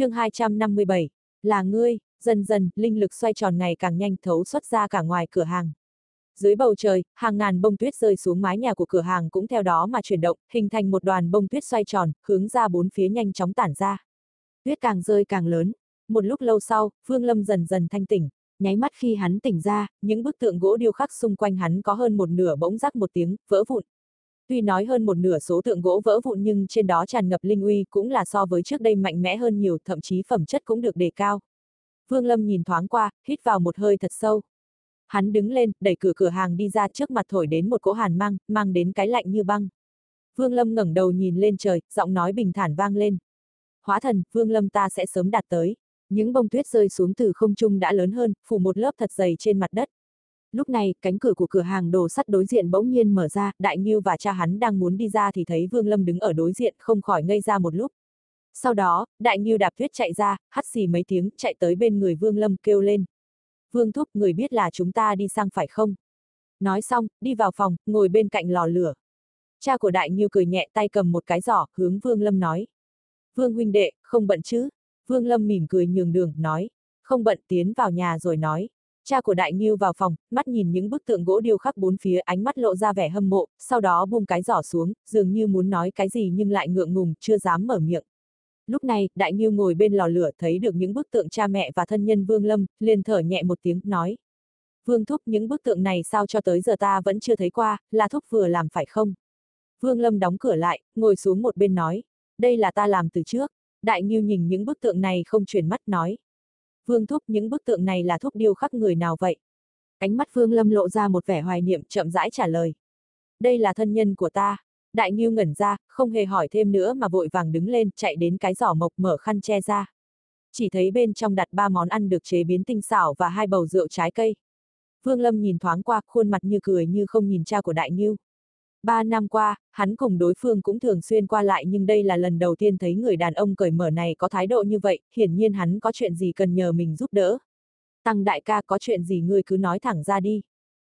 chương 257, là ngươi, dần dần, linh lực xoay tròn ngày càng nhanh thấu xuất ra cả ngoài cửa hàng. Dưới bầu trời, hàng ngàn bông tuyết rơi xuống mái nhà của cửa hàng cũng theo đó mà chuyển động, hình thành một đoàn bông tuyết xoay tròn, hướng ra bốn phía nhanh chóng tản ra. Tuyết càng rơi càng lớn. Một lúc lâu sau, Phương Lâm dần dần thanh tỉnh. Nháy mắt khi hắn tỉnh ra, những bức tượng gỗ điêu khắc xung quanh hắn có hơn một nửa bỗng rắc một tiếng, vỡ vụn. Tuy nói hơn một nửa số tượng gỗ vỡ vụn nhưng trên đó tràn ngập linh uy cũng là so với trước đây mạnh mẽ hơn nhiều, thậm chí phẩm chất cũng được đề cao. Vương Lâm nhìn thoáng qua, hít vào một hơi thật sâu. Hắn đứng lên, đẩy cửa cửa hàng đi ra trước mặt thổi đến một cỗ hàn mang, mang đến cái lạnh như băng. Vương Lâm ngẩng đầu nhìn lên trời, giọng nói bình thản vang lên. Hóa thần, Vương Lâm ta sẽ sớm đạt tới. Những bông tuyết rơi xuống từ không trung đã lớn hơn, phủ một lớp thật dày trên mặt đất. Lúc này, cánh cửa của cửa hàng đồ sắt đối diện bỗng nhiên mở ra, Đại Nhiêu và cha hắn đang muốn đi ra thì thấy Vương Lâm đứng ở đối diện, không khỏi ngây ra một lúc. Sau đó, Đại Nhiêu đạp tuyết chạy ra, hắt xì mấy tiếng, chạy tới bên người Vương Lâm kêu lên. Vương Thúc, người biết là chúng ta đi sang phải không? Nói xong, đi vào phòng, ngồi bên cạnh lò lửa. Cha của Đại Nhiêu cười nhẹ tay cầm một cái giỏ, hướng Vương Lâm nói. Vương huynh đệ, không bận chứ? Vương Lâm mỉm cười nhường đường, nói. Không bận tiến vào nhà rồi nói. Cha của Đại Nghiêu vào phòng, mắt nhìn những bức tượng gỗ điêu khắc bốn phía ánh mắt lộ ra vẻ hâm mộ, sau đó buông cái giỏ xuống, dường như muốn nói cái gì nhưng lại ngượng ngùng, chưa dám mở miệng. Lúc này, Đại Nghiêu ngồi bên lò lửa thấy được những bức tượng cha mẹ và thân nhân Vương Lâm, liền thở nhẹ một tiếng, nói. Vương Thúc, những bức tượng này sao cho tới giờ ta vẫn chưa thấy qua, là Thúc vừa làm phải không? Vương Lâm đóng cửa lại, ngồi xuống một bên nói. Đây là ta làm từ trước. Đại Nghiêu nhìn những bức tượng này không chuyển mắt nói. Vương Thúc, những bức tượng này là thúc điêu khắc người nào vậy? Ánh mắt Vương Lâm lộ ra một vẻ hoài niệm chậm rãi trả lời. Đây là thân nhân của ta. Đại Nghiêu ngẩn ra, không hề hỏi thêm nữa mà vội vàng đứng lên, chạy đến cái giỏ mộc mở khăn che ra. Chỉ thấy bên trong đặt ba món ăn được chế biến tinh xảo và hai bầu rượu trái cây. Vương Lâm nhìn thoáng qua, khuôn mặt như cười như không nhìn cha của Đại Nghiêu. Ba năm qua, hắn cùng đối phương cũng thường xuyên qua lại nhưng đây là lần đầu tiên thấy người đàn ông cởi mở này có thái độ như vậy, hiển nhiên hắn có chuyện gì cần nhờ mình giúp đỡ. Tăng đại ca có chuyện gì ngươi cứ nói thẳng ra đi.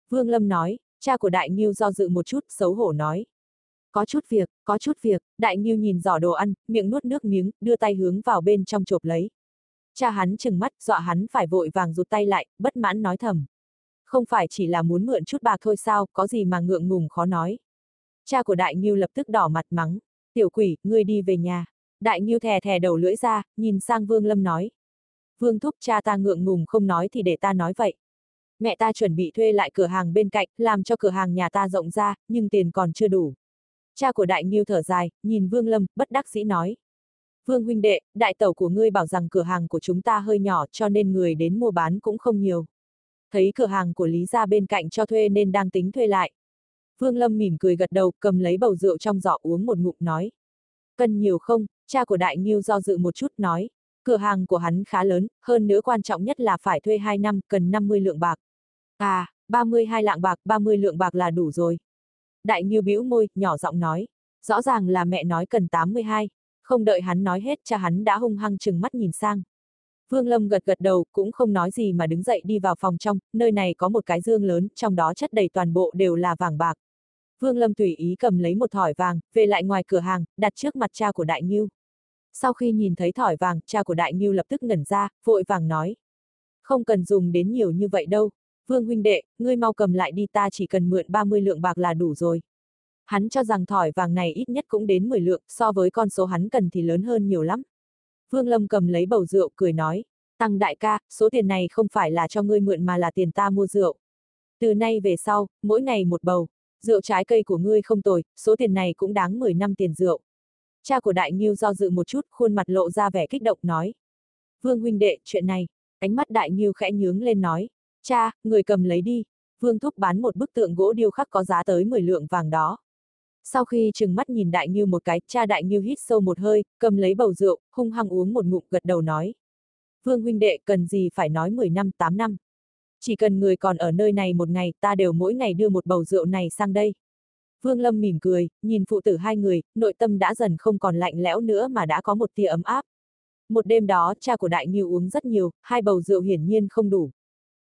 Vương Lâm nói, cha của Đại Nghiêu do dự một chút, xấu hổ nói. Có chút việc, có chút việc, Đại Nghiêu nhìn giỏ đồ ăn, miệng nuốt nước miếng, đưa tay hướng vào bên trong chộp lấy. Cha hắn chừng mắt, dọa hắn phải vội vàng rụt tay lại, bất mãn nói thầm. Không phải chỉ là muốn mượn chút bạc thôi sao, có gì mà ngượng ngùng khó nói. Cha của Đại Ngưu lập tức đỏ mặt mắng, tiểu quỷ, ngươi đi về nhà. Đại Ngưu thè thè đầu lưỡi ra, nhìn sang Vương Lâm nói. Vương thúc cha ta ngượng ngùng không nói thì để ta nói vậy. Mẹ ta chuẩn bị thuê lại cửa hàng bên cạnh, làm cho cửa hàng nhà ta rộng ra, nhưng tiền còn chưa đủ. Cha của Đại Ngưu thở dài, nhìn Vương Lâm, bất đắc dĩ nói. Vương huynh đệ, đại tẩu của ngươi bảo rằng cửa hàng của chúng ta hơi nhỏ cho nên người đến mua bán cũng không nhiều. Thấy cửa hàng của Lý gia bên cạnh cho thuê nên đang tính thuê lại. Vương Lâm mỉm cười gật đầu, cầm lấy bầu rượu trong giỏ uống một ngụm nói. Cần nhiều không? Cha của Đại Nghiêu do dự một chút nói. Cửa hàng của hắn khá lớn, hơn nữa quan trọng nhất là phải thuê 2 năm, cần 50 lượng bạc. À, 32 lạng bạc, 30 lượng bạc là đủ rồi. Đại Nghiêu bĩu môi, nhỏ giọng nói. Rõ ràng là mẹ nói cần 82. Không đợi hắn nói hết, cha hắn đã hung hăng chừng mắt nhìn sang. Vương Lâm gật gật đầu, cũng không nói gì mà đứng dậy đi vào phòng trong, nơi này có một cái dương lớn, trong đó chất đầy toàn bộ đều là vàng bạc. Vương Lâm tùy ý cầm lấy một thỏi vàng, về lại ngoài cửa hàng, đặt trước mặt cha của Đại Ngưu. Sau khi nhìn thấy thỏi vàng, cha của Đại Ngưu lập tức ngẩn ra, vội vàng nói. Không cần dùng đến nhiều như vậy đâu. Vương huynh đệ, ngươi mau cầm lại đi ta chỉ cần mượn 30 lượng bạc là đủ rồi. Hắn cho rằng thỏi vàng này ít nhất cũng đến 10 lượng, so với con số hắn cần thì lớn hơn nhiều lắm. Vương Lâm cầm lấy bầu rượu, cười nói. Tăng đại ca, số tiền này không phải là cho ngươi mượn mà là tiền ta mua rượu. Từ nay về sau, mỗi ngày một bầu, rượu trái cây của ngươi không tồi, số tiền này cũng đáng 10 năm tiền rượu. Cha của Đại Nghiêu do dự một chút, khuôn mặt lộ ra vẻ kích động nói. Vương huynh đệ, chuyện này, ánh mắt Đại Nghiêu khẽ nhướng lên nói. Cha, người cầm lấy đi. Vương thúc bán một bức tượng gỗ điêu khắc có giá tới 10 lượng vàng đó. Sau khi trừng mắt nhìn Đại Nghiêu một cái, cha Đại Nghiêu hít sâu một hơi, cầm lấy bầu rượu, hung hăng uống một ngụm gật đầu nói. Vương huynh đệ cần gì phải nói 10 năm 8 năm. Chỉ cần người còn ở nơi này một ngày, ta đều mỗi ngày đưa một bầu rượu này sang đây. Vương Lâm mỉm cười, nhìn phụ tử hai người, nội tâm đã dần không còn lạnh lẽo nữa mà đã có một tia ấm áp. Một đêm đó, cha của Đại Nhiêu uống rất nhiều, hai bầu rượu hiển nhiên không đủ.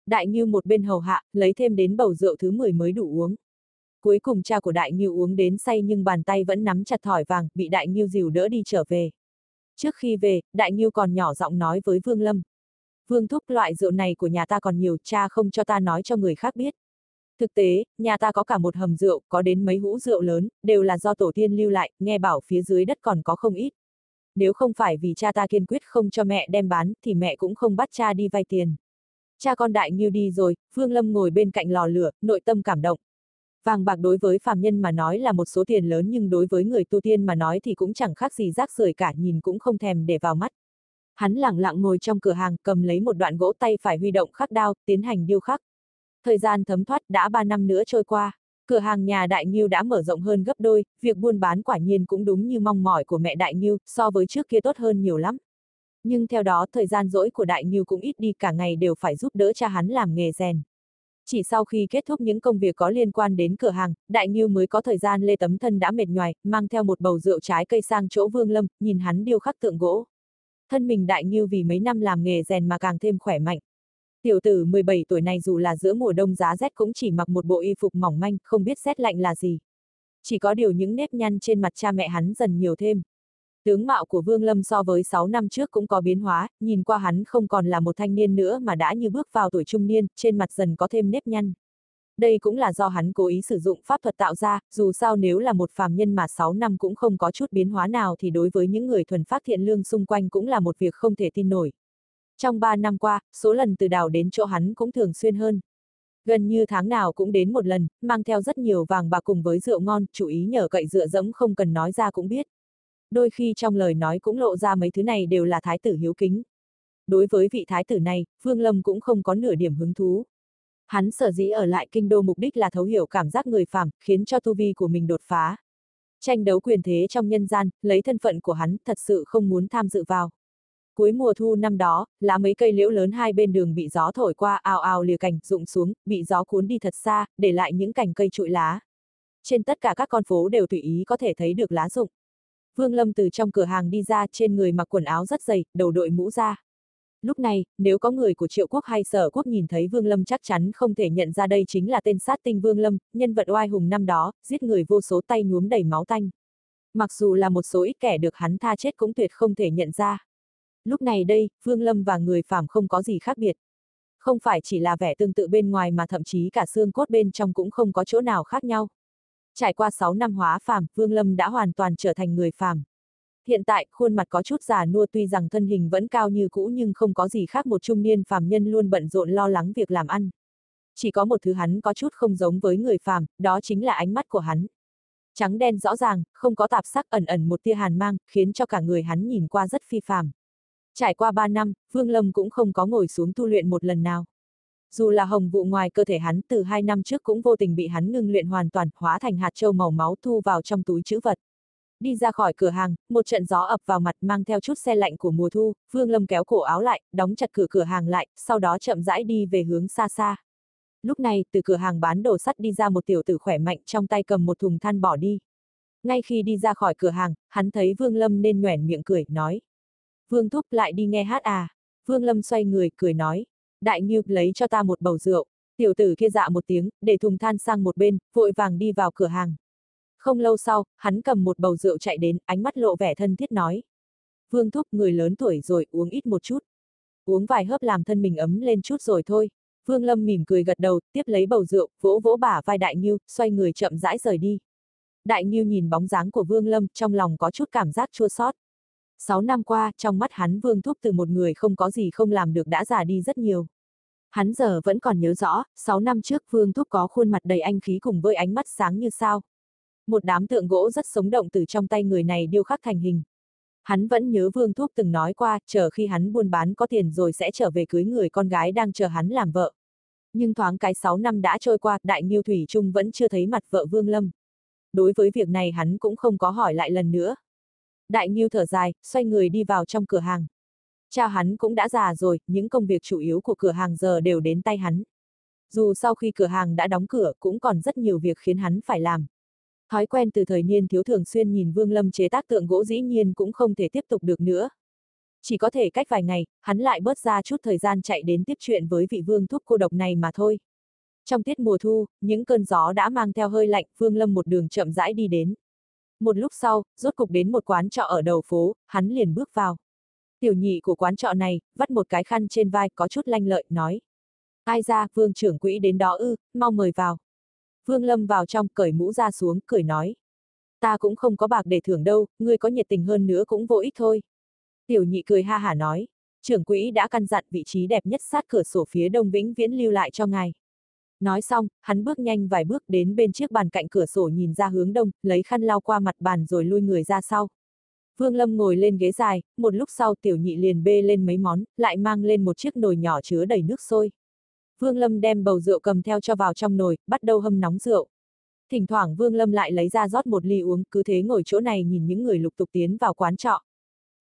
Đại Nhiêu một bên hầu hạ, lấy thêm đến bầu rượu thứ 10 mới đủ uống. Cuối cùng cha của Đại Nhiêu uống đến say nhưng bàn tay vẫn nắm chặt thỏi vàng, bị Đại Nhiêu dìu đỡ đi trở về. Trước khi về, Đại Nhiêu còn nhỏ giọng nói với Vương Lâm. Vương Thúc loại rượu này của nhà ta còn nhiều, cha không cho ta nói cho người khác biết. Thực tế, nhà ta có cả một hầm rượu, có đến mấy hũ rượu lớn, đều là do tổ tiên lưu lại, nghe bảo phía dưới đất còn có không ít. Nếu không phải vì cha ta kiên quyết không cho mẹ đem bán, thì mẹ cũng không bắt cha đi vay tiền. Cha con đại nghiêu đi rồi, Vương Lâm ngồi bên cạnh lò lửa, nội tâm cảm động. Vàng bạc đối với phàm nhân mà nói là một số tiền lớn nhưng đối với người tu tiên mà nói thì cũng chẳng khác gì rác rưởi cả nhìn cũng không thèm để vào mắt. Hắn lặng lặng ngồi trong cửa hàng cầm lấy một đoạn gỗ tay phải huy động khắc đao, tiến hành điêu khắc. Thời gian thấm thoát đã ba năm nữa trôi qua. Cửa hàng nhà Đại Nghiêu đã mở rộng hơn gấp đôi, việc buôn bán quả nhiên cũng đúng như mong mỏi của mẹ Đại Nghiêu so với trước kia tốt hơn nhiều lắm. Nhưng theo đó thời gian rỗi của Đại Nghiêu cũng ít đi cả ngày đều phải giúp đỡ cha hắn làm nghề rèn. Chỉ sau khi kết thúc những công việc có liên quan đến cửa hàng, Đại Nghiêu mới có thời gian lê tấm thân đã mệt nhoài, mang theo một bầu rượu trái cây sang chỗ Vương Lâm, nhìn hắn điêu khắc tượng gỗ. Thân mình Đại như vì mấy năm làm nghề rèn mà càng thêm khỏe mạnh. Tiểu tử 17 tuổi này dù là giữa mùa đông giá rét cũng chỉ mặc một bộ y phục mỏng manh, không biết rét lạnh là gì. Chỉ có điều những nếp nhăn trên mặt cha mẹ hắn dần nhiều thêm. Tướng mạo của Vương Lâm so với 6 năm trước cũng có biến hóa, nhìn qua hắn không còn là một thanh niên nữa mà đã như bước vào tuổi trung niên, trên mặt dần có thêm nếp nhăn. Đây cũng là do hắn cố ý sử dụng pháp thuật tạo ra, dù sao nếu là một phàm nhân mà 6 năm cũng không có chút biến hóa nào thì đối với những người thuần phát thiện lương xung quanh cũng là một việc không thể tin nổi. Trong 3 năm qua, số lần từ đảo đến chỗ hắn cũng thường xuyên hơn. Gần như tháng nào cũng đến một lần, mang theo rất nhiều vàng bạc cùng với rượu ngon, chủ ý nhờ cậy dựa dẫm không cần nói ra cũng biết. Đôi khi trong lời nói cũng lộ ra mấy thứ này đều là thái tử hiếu kính. Đối với vị thái tử này, Vương Lâm cũng không có nửa điểm hứng thú. Hắn sở dĩ ở lại kinh đô mục đích là thấu hiểu cảm giác người phàm, khiến cho tu vi của mình đột phá. Tranh đấu quyền thế trong nhân gian, lấy thân phận của hắn, thật sự không muốn tham dự vào. Cuối mùa thu năm đó, lá mấy cây liễu lớn hai bên đường bị gió thổi qua ào ào lìa cành, rụng xuống, bị gió cuốn đi thật xa, để lại những cành cây trụi lá. Trên tất cả các con phố đều tùy ý có thể thấy được lá rụng. Vương Lâm từ trong cửa hàng đi ra trên người mặc quần áo rất dày, đầu đội mũ ra. Lúc này, nếu có người của triệu quốc hay sở quốc nhìn thấy Vương Lâm chắc chắn không thể nhận ra đây chính là tên sát tinh Vương Lâm, nhân vật oai hùng năm đó, giết người vô số tay nhuốm đầy máu tanh. Mặc dù là một số ít kẻ được hắn tha chết cũng tuyệt không thể nhận ra. Lúc này đây, Vương Lâm và người phàm không có gì khác biệt. Không phải chỉ là vẻ tương tự bên ngoài mà thậm chí cả xương cốt bên trong cũng không có chỗ nào khác nhau. Trải qua 6 năm hóa phàm, Vương Lâm đã hoàn toàn trở thành người phàm. Hiện tại, khuôn mặt có chút già nua tuy rằng thân hình vẫn cao như cũ nhưng không có gì khác một trung niên phàm nhân luôn bận rộn lo lắng việc làm ăn. Chỉ có một thứ hắn có chút không giống với người phàm, đó chính là ánh mắt của hắn. Trắng đen rõ ràng, không có tạp sắc ẩn ẩn một tia hàn mang, khiến cho cả người hắn nhìn qua rất phi phàm. Trải qua 3 năm, Vương Lâm cũng không có ngồi xuống tu luyện một lần nào. Dù là hồng vụ ngoài cơ thể hắn từ 2 năm trước cũng vô tình bị hắn ngưng luyện hoàn toàn, hóa thành hạt châu màu máu thu vào trong túi chữ vật. Đi ra khỏi cửa hàng, một trận gió ập vào mặt mang theo chút xe lạnh của mùa thu, Vương Lâm kéo cổ áo lại, đóng chặt cửa cửa hàng lại, sau đó chậm rãi đi về hướng xa xa. Lúc này, từ cửa hàng bán đồ sắt đi ra một tiểu tử khỏe mạnh trong tay cầm một thùng than bỏ đi. Ngay khi đi ra khỏi cửa hàng, hắn thấy Vương Lâm nên nhoẻn miệng cười, nói. Vương Thúc lại đi nghe hát à. Vương Lâm xoay người, cười nói. Đại Nghiêu lấy cho ta một bầu rượu. Tiểu tử kia dạ một tiếng, để thùng than sang một bên, vội vàng đi vào cửa hàng. Không lâu sau, hắn cầm một bầu rượu chạy đến, ánh mắt lộ vẻ thân thiết nói. Vương Thúc người lớn tuổi rồi, uống ít một chút. Uống vài hớp làm thân mình ấm lên chút rồi thôi. Vương Lâm mỉm cười gật đầu, tiếp lấy bầu rượu, vỗ vỗ bả vai Đại Nhiêu, xoay người chậm rãi rời đi. Đại Nhiêu nhìn bóng dáng của Vương Lâm, trong lòng có chút cảm giác chua xót. Sáu năm qua, trong mắt hắn Vương Thúc từ một người không có gì không làm được đã già đi rất nhiều. Hắn giờ vẫn còn nhớ rõ, sáu năm trước Vương Thúc có khuôn mặt đầy anh khí cùng với ánh mắt sáng như sao. Một đám tượng gỗ rất sống động từ trong tay người này điêu khắc thành hình. Hắn vẫn nhớ Vương Thuốc từng nói qua, chờ khi hắn buôn bán có tiền rồi sẽ trở về cưới người con gái đang chờ hắn làm vợ. Nhưng thoáng cái 6 năm đã trôi qua, Đại Nghiêu Thủy Trung vẫn chưa thấy mặt vợ Vương Lâm. Đối với việc này hắn cũng không có hỏi lại lần nữa. Đại Nghiêu thở dài, xoay người đi vào trong cửa hàng. Cha hắn cũng đã già rồi, những công việc chủ yếu của cửa hàng giờ đều đến tay hắn. Dù sau khi cửa hàng đã đóng cửa, cũng còn rất nhiều việc khiến hắn phải làm. Thói quen từ thời niên thiếu thường xuyên nhìn Vương Lâm chế tác tượng gỗ dĩ nhiên cũng không thể tiếp tục được nữa. Chỉ có thể cách vài ngày, hắn lại bớt ra chút thời gian chạy đến tiếp chuyện với vị vương thuốc cô độc này mà thôi. Trong tiết mùa thu, những cơn gió đã mang theo hơi lạnh, Vương Lâm một đường chậm rãi đi đến. Một lúc sau, rốt cục đến một quán trọ ở đầu phố, hắn liền bước vào. Tiểu nhị của quán trọ này, vắt một cái khăn trên vai có chút lanh lợi, nói. Ai ra, vương trưởng quỹ đến đó ư, mau mời vào. Vương Lâm vào trong, cởi mũ ra xuống, cười nói. Ta cũng không có bạc để thưởng đâu, ngươi có nhiệt tình hơn nữa cũng vô ích thôi. Tiểu nhị cười ha hả nói. Trưởng quỹ đã căn dặn vị trí đẹp nhất sát cửa sổ phía đông vĩnh viễn lưu lại cho ngài. Nói xong, hắn bước nhanh vài bước đến bên chiếc bàn cạnh cửa sổ nhìn ra hướng đông, lấy khăn lau qua mặt bàn rồi lui người ra sau. Vương Lâm ngồi lên ghế dài, một lúc sau tiểu nhị liền bê lên mấy món, lại mang lên một chiếc nồi nhỏ chứa đầy nước sôi. Vương Lâm đem bầu rượu cầm theo cho vào trong nồi, bắt đầu hâm nóng rượu. Thỉnh thoảng Vương Lâm lại lấy ra rót một ly uống, cứ thế ngồi chỗ này nhìn những người lục tục tiến vào quán trọ.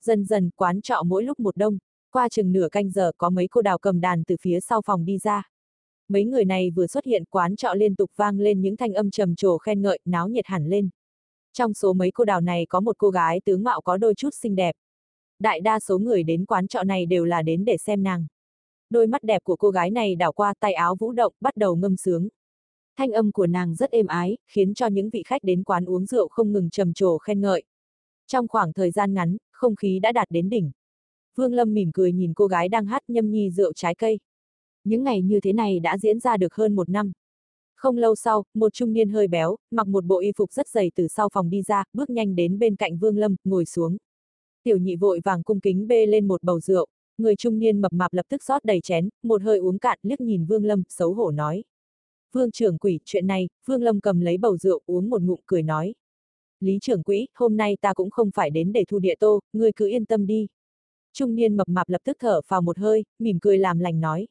Dần dần, quán trọ mỗi lúc một đông, qua chừng nửa canh giờ có mấy cô đào cầm đàn từ phía sau phòng đi ra. Mấy người này vừa xuất hiện quán trọ liên tục vang lên những thanh âm trầm trồ khen ngợi, náo nhiệt hẳn lên. Trong số mấy cô đào này có một cô gái tướng mạo có đôi chút xinh đẹp. Đại đa số người đến quán trọ này đều là đến để xem nàng. Đôi mắt đẹp của cô gái này đảo qua tay áo vũ động, bắt đầu ngâm sướng. Thanh âm của nàng rất êm ái, khiến cho những vị khách đến quán uống rượu không ngừng trầm trồ khen ngợi. Trong khoảng thời gian ngắn, không khí đã đạt đến đỉnh. Vương Lâm mỉm cười nhìn cô gái đang hát nhâm nhi rượu trái cây. Những ngày như thế này đã diễn ra được hơn một năm. Không lâu sau, một trung niên hơi béo, mặc một bộ y phục rất dày từ sau phòng đi ra, bước nhanh đến bên cạnh Vương Lâm, ngồi xuống. Tiểu nhị vội vàng cung kính bê lên một bầu rượu, người trung niên mập mạp lập tức rót đầy chén, một hơi uống cạn, liếc nhìn Vương Lâm, xấu hổ nói. Vương trưởng quỷ, chuyện này, Vương Lâm cầm lấy bầu rượu uống một ngụm cười nói. Lý trưởng quỹ, hôm nay ta cũng không phải đến để thu địa tô, ngươi cứ yên tâm đi. Trung niên mập mạp lập tức thở vào một hơi, mỉm cười làm lành nói.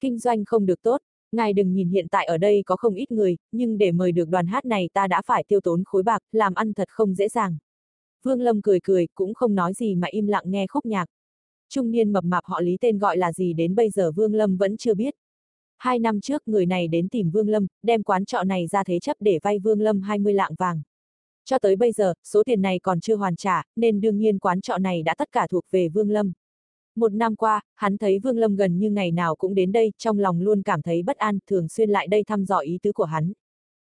Kinh doanh không được tốt, ngài đừng nhìn hiện tại ở đây có không ít người, nhưng để mời được đoàn hát này ta đã phải tiêu tốn khối bạc, làm ăn thật không dễ dàng. Vương Lâm cười cười, cũng không nói gì mà im lặng nghe khúc nhạc. Trung niên mập mạp họ Lý tên gọi là gì đến bây giờ Vương Lâm vẫn chưa biết. Hai năm trước người này đến tìm Vương Lâm, đem quán trọ này ra thế chấp để vay Vương Lâm 20 lạng vàng. Cho tới bây giờ, số tiền này còn chưa hoàn trả, nên đương nhiên quán trọ này đã tất cả thuộc về Vương Lâm. Một năm qua, hắn thấy Vương Lâm gần như ngày nào cũng đến đây, trong lòng luôn cảm thấy bất an, thường xuyên lại đây thăm dò ý tứ của hắn.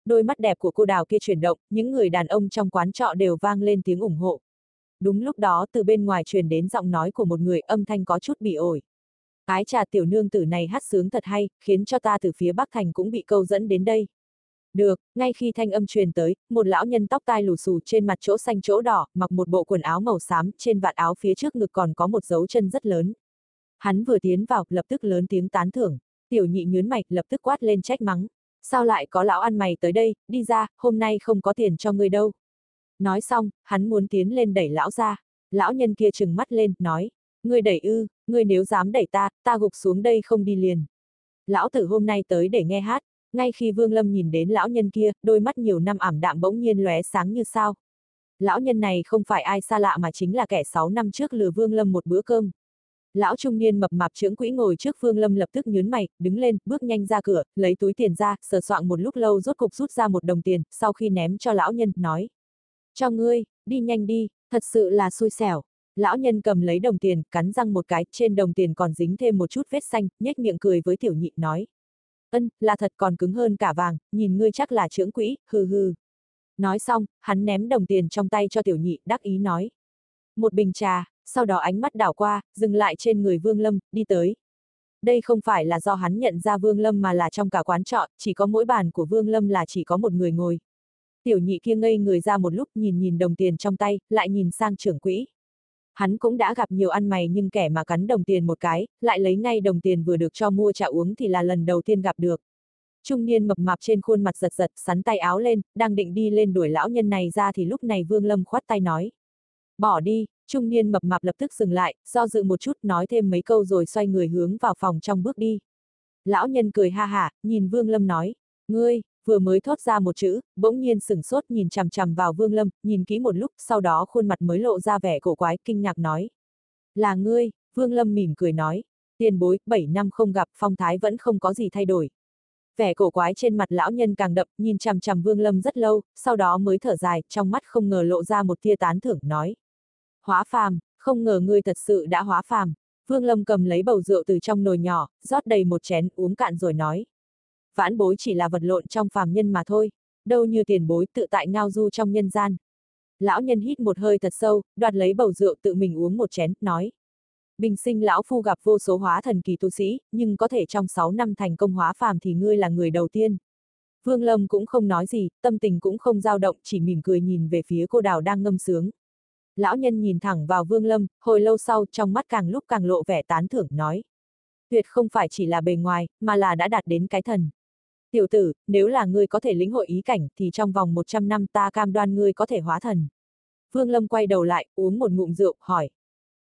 Đôi mắt đẹp của cô đào kia chuyển động, những người đàn ông trong quán trọ đều vang lên tiếng ủng hộ. Đúng lúc đó từ bên ngoài truyền đến giọng nói của một người âm thanh có chút bị ổi. cái trà tiểu nương tử này hát sướng thật hay, khiến cho ta từ phía Bắc Thành cũng bị câu dẫn đến đây. Được, ngay khi thanh âm truyền tới, một lão nhân tóc tai lù xù trên mặt chỗ xanh chỗ đỏ, mặc một bộ quần áo màu xám, trên vạt áo phía trước ngực còn có một dấu chân rất lớn. Hắn vừa tiến vào, lập tức lớn tiếng tán thưởng. Tiểu nhị nhướn mày, lập tức quát lên trách mắng. Sao lại có lão ăn mày tới đây, đi ra, hôm nay không có tiền cho ngươi đâu. Nói xong, hắn muốn tiến lên đẩy lão ra. Lão nhân kia trừng mắt lên, nói. Ngươi đẩy ư, ngươi nếu dám đẩy ta, ta gục xuống đây không đi liền. Lão tử hôm nay tới để nghe hát, ngay khi Vương Lâm nhìn đến lão nhân kia, đôi mắt nhiều năm ảm đạm bỗng nhiên lóe sáng như sao. Lão nhân này không phải ai xa lạ mà chính là kẻ 6 năm trước lừa Vương Lâm một bữa cơm. Lão trung niên mập mạp trưởng quỹ ngồi trước Vương Lâm lập tức nhướng mày, đứng lên, bước nhanh ra cửa, lấy túi tiền ra, sờ soạng một lúc lâu rốt cục rút ra một đồng tiền, sau khi ném cho lão nhân, nói. Cho ngươi, đi nhanh đi, thật sự là xui xẻo. Lão nhân cầm lấy đồng tiền, cắn răng một cái, trên đồng tiền còn dính thêm một chút vết xanh, nhếch miệng cười với tiểu nhị, nói. Ân, là thật còn cứng hơn cả vàng, nhìn ngươi chắc là trưởng quỹ, hừ hừ. Nói xong, hắn ném đồng tiền trong tay cho tiểu nhị, đắc ý nói. Một bình trà, sau đó ánh mắt đảo qua, dừng lại trên người Vương Lâm, đi tới. Đây không phải là do hắn nhận ra Vương Lâm mà là trong cả quán trọ, chỉ có mỗi bàn của Vương Lâm là chỉ có một người ngồi. Tiểu nhị kia ngây người ra một lúc nhìn nhìn đồng tiền trong tay, lại nhìn sang trưởng quỹ. Hắn cũng đã gặp nhiều ăn mày nhưng kẻ mà cắn đồng tiền một cái, lại lấy ngay đồng tiền vừa được cho mua trà uống thì là lần đầu tiên gặp được. Trung niên mập mạp trên khuôn mặt giật giật, sắn tay áo lên, đang định đi lên đuổi lão nhân này ra thì lúc này Vương Lâm khoát tay nói. Bỏ đi, trung niên mập mạp lập tức dừng lại, do dự một chút nói thêm mấy câu rồi xoay người hướng vào phòng trong bước đi. Lão nhân cười ha hả, nhìn Vương Lâm nói, ngươi, vừa mới thốt ra một chữ, bỗng nhiên sửng sốt nhìn chằm chằm vào Vương Lâm, nhìn kỹ một lúc, sau đó khuôn mặt mới lộ ra vẻ cổ quái, kinh ngạc nói. Là ngươi, Vương Lâm mỉm cười nói, tiền bối, 7 năm không gặp, phong thái vẫn không có gì thay đổi. Vẻ cổ quái trên mặt lão nhân càng đậm, nhìn chằm chằm Vương Lâm rất lâu, sau đó mới thở dài, trong mắt không ngờ lộ ra một tia tán thưởng, nói. Hóa phàm, không ngờ ngươi thật sự đã hóa phàm. Vương Lâm cầm lấy bầu rượu từ trong nồi nhỏ, rót đầy một chén, uống cạn rồi nói vãn bối chỉ là vật lộn trong phàm nhân mà thôi, đâu như tiền bối tự tại ngao du trong nhân gian. Lão nhân hít một hơi thật sâu, đoạt lấy bầu rượu tự mình uống một chén, nói. Bình sinh lão phu gặp vô số hóa thần kỳ tu sĩ, nhưng có thể trong 6 năm thành công hóa phàm thì ngươi là người đầu tiên. Vương Lâm cũng không nói gì, tâm tình cũng không dao động, chỉ mỉm cười nhìn về phía cô đào đang ngâm sướng. Lão nhân nhìn thẳng vào Vương Lâm, hồi lâu sau trong mắt càng lúc càng lộ vẻ tán thưởng, nói. Tuyệt không phải chỉ là bề ngoài, mà là đã đạt đến cái thần. Tiểu tử, nếu là ngươi có thể lĩnh hội ý cảnh thì trong vòng 100 năm ta cam đoan ngươi có thể hóa thần. Vương Lâm quay đầu lại, uống một ngụm rượu, hỏi.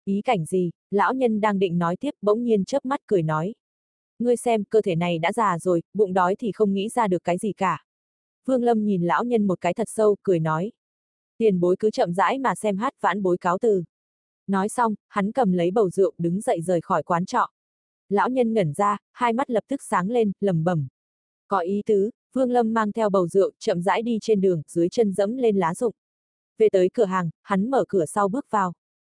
Ý cảnh gì? Lão nhân đang định nói tiếp, bỗng nhiên chớp mắt cười nói. Ngươi xem, cơ thể này đã già rồi, bụng đói thì không nghĩ ra được cái gì cả. Vương Lâm nhìn lão nhân một cái thật sâu, cười nói. Tiền bối cứ chậm rãi mà xem hát vãn bối cáo từ. Nói xong, hắn cầm lấy bầu rượu đứng dậy rời khỏi quán trọ. Lão nhân ngẩn ra, hai mắt lập tức sáng lên, lầm bẩm. Có ý tứ, Vương Lâm mang theo bầu rượu, chậm rãi đi trên đường, dưới chân dẫm lên lá rụng. Về tới cửa hàng, hắn mở cửa sau bước vào.